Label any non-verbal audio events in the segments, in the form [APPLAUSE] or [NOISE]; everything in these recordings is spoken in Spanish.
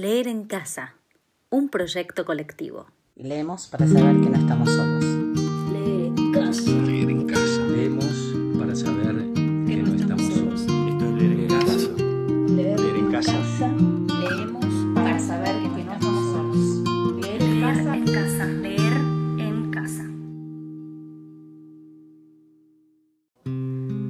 Leer en casa, un proyecto colectivo. Leemos para saber que no estamos solos. Leer en casa. Leer en casa. Leemos para saber que no estamos solos. Esto es leer en casa. Leer, en casa. Leemos para saber que no estamos solos. Leer en casa. en casa. Leer en casa.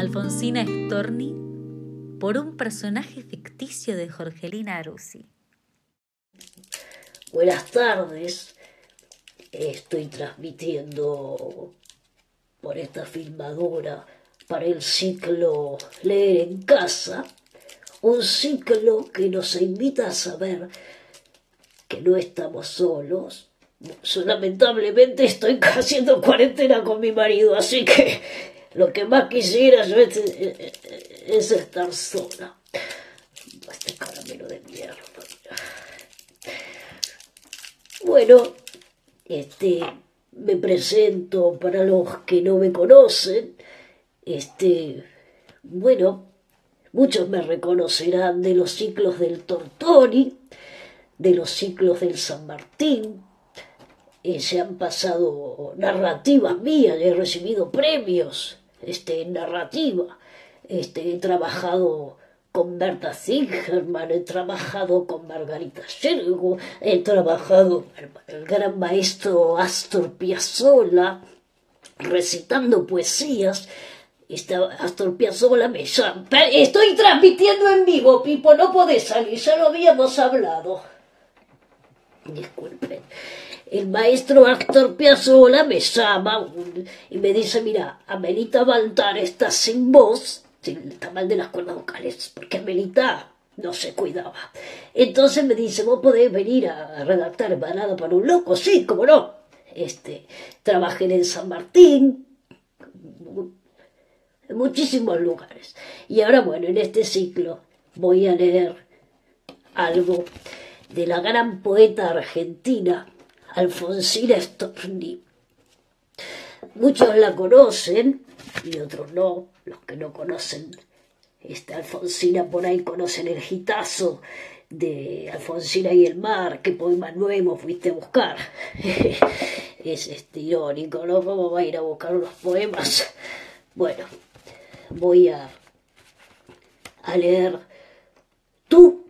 Alfonsina Storni por un personaje ficticio de Jorgelina Arusi. Buenas tardes. Estoy transmitiendo por esta filmadora para el ciclo Leer en casa, un ciclo que nos invita a saber que no estamos solos. Yo, lamentablemente estoy [LAUGHS] haciendo cuarentena con mi marido, así que lo que más quisiera yo es, es estar sola. Este caramelo de mierda. Bueno, este, me presento para los que no me conocen. Este, bueno, muchos me reconocerán de los ciclos del Tortoni, de los ciclos del San Martín. Eh, se han pasado narrativas mías, he recibido premios este, en narrativa. Este, he trabajado con Berta Zingerman, he trabajado con Margarita Shergo, he trabajado con el gran maestro Astor Piazzolla, recitando poesías. Esta Astor Piazzolla me llama. Estoy transmitiendo en vivo, Pipo, no podés salir, ya lo habíamos hablado. Disculpen. El maestro Astor Piazzolla me llama y me dice, mira, Amelita Baltar está sin voz, está mal de las cuerdas vocales, porque Amelita no se cuidaba. Entonces me dice, vos podés venir a redactar Balada para un loco, sí, cómo no. Este, trabajé en San Martín, en muchísimos lugares. Y ahora, bueno, en este ciclo voy a leer algo de la gran poeta argentina, Alfonsina Storni. Muchos la conocen y otros no. Los que no conocen esta Alfonsina por ahí conocen el gitazo de Alfonsina y el mar, qué poema nuevo fuiste a buscar. [LAUGHS] es este, irónico, ¿no? ¿Cómo va a ir a buscar unos poemas? Bueno, voy a, a leer Tú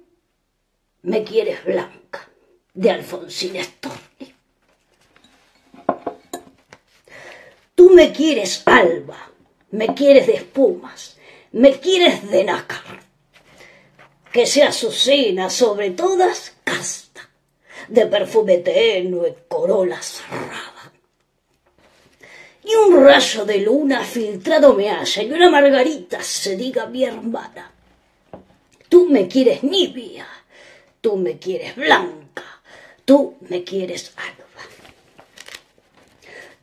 me quieres blanca, de Alfonsina Storni. Tú me quieres alba, me quieres de espumas, me quieres de nácar. Que sea cena sobre todas casta, de perfume tenue, corola cerrada. Y un rayo de luna filtrado me haya, y una margarita se diga mi hermana. Tú me quieres nibia, tú me quieres blanca, tú me quieres alba.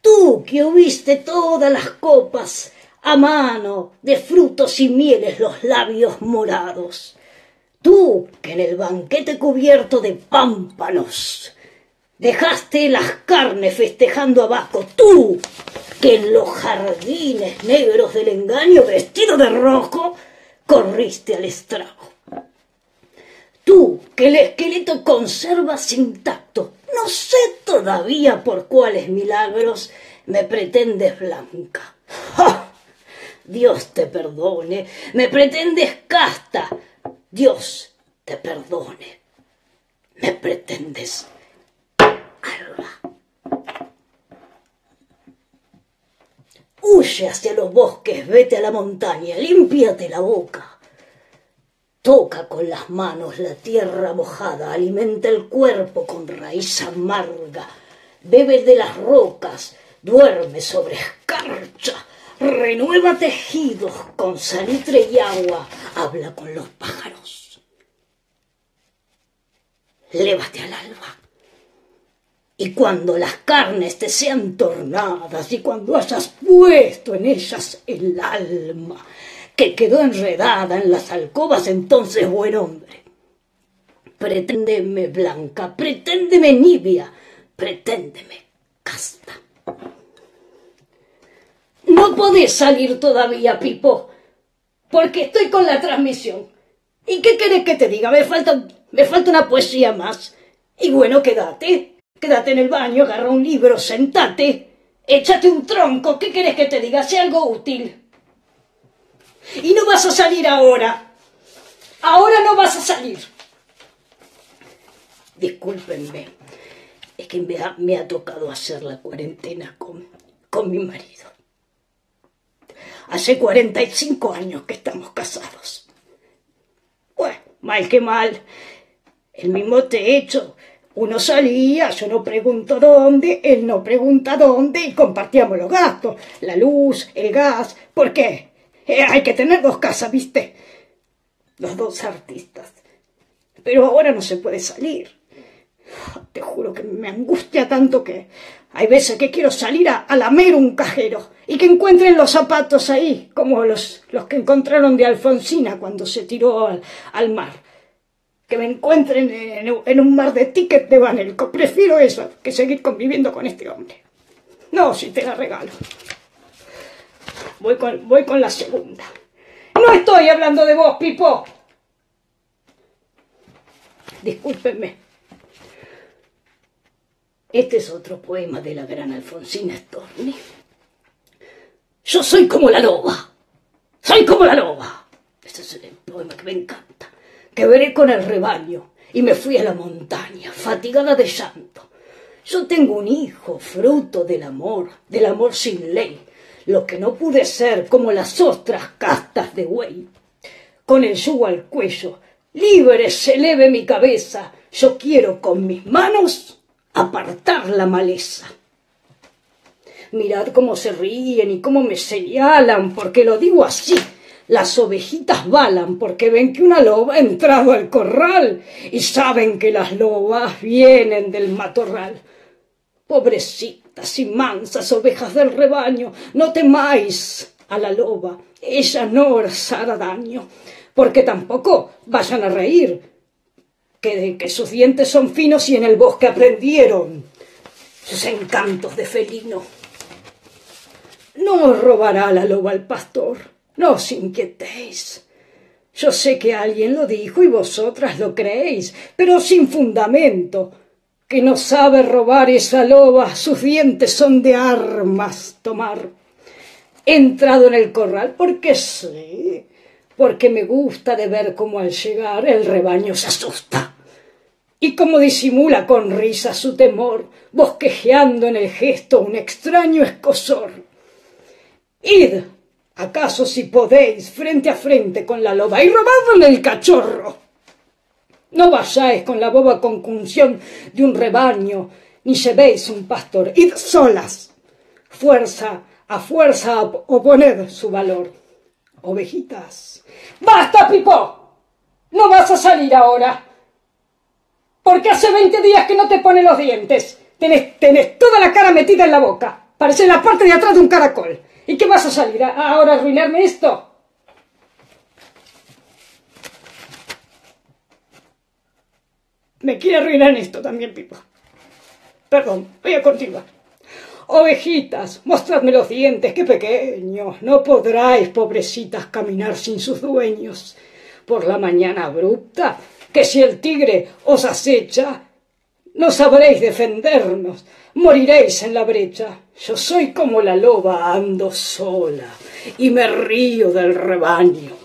Tú que hubiste todas las copas a mano de frutos y mieles los labios morados. Tú que en el banquete cubierto de pámpanos dejaste las carnes festejando abajo. Tú que en los jardines negros del engaño vestido de rojo corriste al estrago. Tú que el esqueleto conservas intacto, no sé todavía por cuáles milagros me pretendes blanca. ¡Ja! Dios te perdone, me pretendes casta. Dios te perdone, me pretendes alba. Huye hacia los bosques, vete a la montaña, límpiate la boca. Toca con las manos la tierra mojada, alimenta el cuerpo con raíz amarga, bebe de las rocas, duerme sobre escarcha, renueva tejidos con salitre y agua, habla con los pájaros. Lévate al alba. Y cuando las carnes te sean tornadas y cuando hayas puesto en ellas el alma que quedó enredada en las alcobas, entonces, buen hombre, preténdeme blanca, preténdeme nibia, preténdeme casta. No podés salir todavía, Pipo, porque estoy con la transmisión. ¿Y qué querés que te diga? Me faltan Me falta una poesía más. Y bueno, quédate. Quédate en el baño, agarra un libro, sentate. Échate un tronco. ¿Qué querés que te diga? Sea algo útil. Y no vas a salir ahora. Ahora no vas a salir. Discúlpenme. Es que me ha, me ha tocado hacer la cuarentena con, con mi marido. Hace 45 años que estamos casados. Bueno, mal que mal. El mismo techo. Uno salía, yo no pregunto dónde, él no pregunta dónde y compartíamos los gastos. La luz, el gas. ¿Por qué? Eh, hay que tener dos casas, ¿viste? Los dos artistas. Pero ahora no se puede salir. Te juro que me angustia tanto que hay veces que quiero salir a, a lamer un cajero y que encuentren los zapatos ahí, como los, los que encontraron de Alfonsina cuando se tiró al, al mar. Que me encuentren en, un mar de tickets de Banelco. Prefiero eso que seguir conviviendo con este hombre. No, si te la regalo. Voy con, voy con la segunda. No estoy hablando de vos, Pipo. Discúlpenme. Este es otro poema de la gran Alfonsina Storni. Yo soy como la loba. Soy como la loba. Este es un poema que me encanta. Que veré con el rebaño y me fui a la montaña, fatigada de llanto. Yo tengo un hijo, fruto del amor, del amor sin ley, lo que no pude ser como las ostras castas de buey. Con el yugo al cuello, libre se eleve mi cabeza, yo quiero con mis manos apartar la maleza. Mirad cómo se ríen y cómo me señalan, porque lo digo así. Las ovejitas balan porque ven que una loba ha entrado al corral y saben que las lobas vienen del matorral. Pobrecitas y mansas ovejas del rebaño, no temáis a la loba, ella no os hará daño, porque tampoco vayan a reír, que sus dientes son finos y en el bosque aprendieron sus encantos de felino. No robará la loba al pastor, no os inquietéis. Yo sé que alguien lo dijo y vosotras lo creéis, pero sin fundamento, que no sabe robar esa loba, sus dientes son de armas tomar. He entrado en el corral porque sé, porque me gusta de ver cómo al llegar el rebaño se asusta y cómo disimula con risa su temor, bosquejeando en el gesto un extraño escosor. Id, acaso si podéis, frente a frente con la loba y robadle el cachorro. No vayáis con la boba concunción de un rebaño, ni llevéis un pastor, id solas. Fuerza a fuerza oponed su valor. Ovejitas. ¡Basta, Pipo! No vas a salir ahora. Porque hace veinte días que no te pones los dientes. Tenés, toda la cara metida en la boca. Parece la parte de atrás de un caracol. ¿Y qué vas a salir a, ahora a arruinarme esto? Me quiere arruinar esto también, Pipo. Perdón, voy a continuar. Ovejitas, mostradme los dientes, qué pequeños. No podráis, pobrecitas, caminar sin sus dueños. Por la mañana abrupta, que si el tigre os acecha, no sabréis defendernos, moriréis en la brecha. Yo soy como la loba, ando sola y me río del rebaño.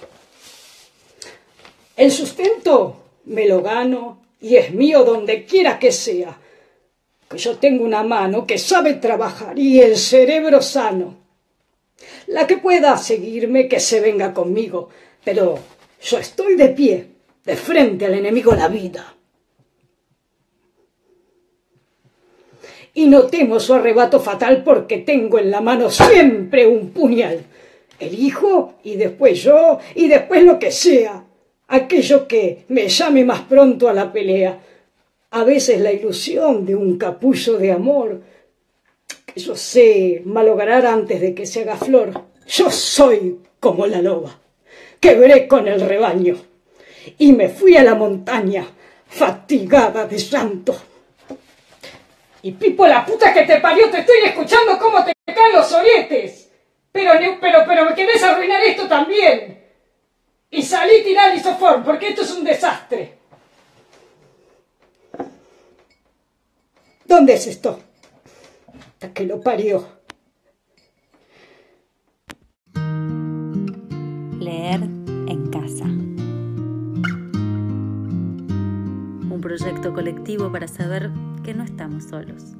El sustento me lo gano y es mío donde quiera que sea, que yo tengo una mano que sabe trabajar y el cerebro sano. La que pueda seguirme, que se venga conmigo, pero yo estoy de pie, de frente al enemigo la vida. Y no temo su arrebato fatal porque tengo en la mano siempre un puñal. El hijo, y después yo, y después lo que sea aquello que me llame más pronto a la pelea. A veces la ilusión de un capullo de amor que yo sé malograr antes de que se haga flor. Yo soy como la loba. Quebré con el rebaño y me fui a la montaña, fatigada de santo. Y Pipo, la puta que te parió, te estoy escuchando cómo te caen los oretes. Pero, pero, pero me querés arruinar esto también. Y salí tirar isoform, porque esto es un desastre. ¿Dónde es esto? Hasta que lo parió. Proyecto colectivo para saber que no estamos solos.